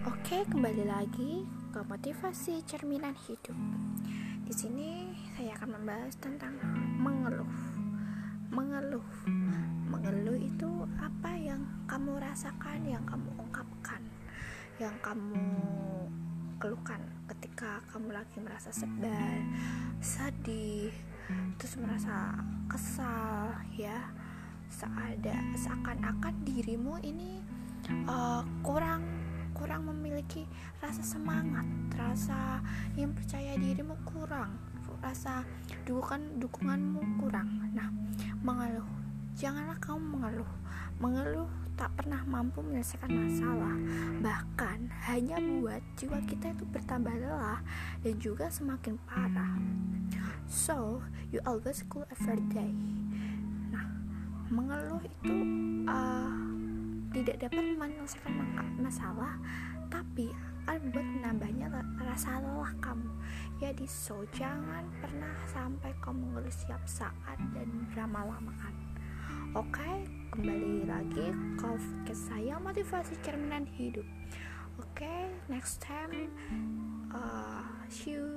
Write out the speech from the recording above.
Oke, kembali lagi ke motivasi cerminan hidup. Di sini saya akan membahas tentang mengeluh. Mengeluh. Mengeluh itu apa yang kamu rasakan, yang kamu ungkapkan, yang kamu keluhkan ketika kamu lagi merasa sedih, sedih, terus merasa kesal, ya. Seada seakan-akan dirimu ini uh, kurang kurang memiliki rasa semangat, rasa yang percaya dirimu kurang, rasa dukungan dukunganmu kurang. Nah, mengeluh, janganlah kamu mengeluh. Mengeluh tak pernah mampu menyelesaikan masalah, bahkan hanya buat jiwa kita itu bertambah lelah dan juga semakin parah. So, you always cool every day. Nah, mengeluh itu tidak dapat menyelesaikan masalah tapi akan membuat menambahnya rasa lelah kamu. Jadi so jangan pernah sampai kamu mengeluh siap saat dan lama-lamaan oke kembali lagi ke saya motivasi cerminan hidup. Oke next time uh, see you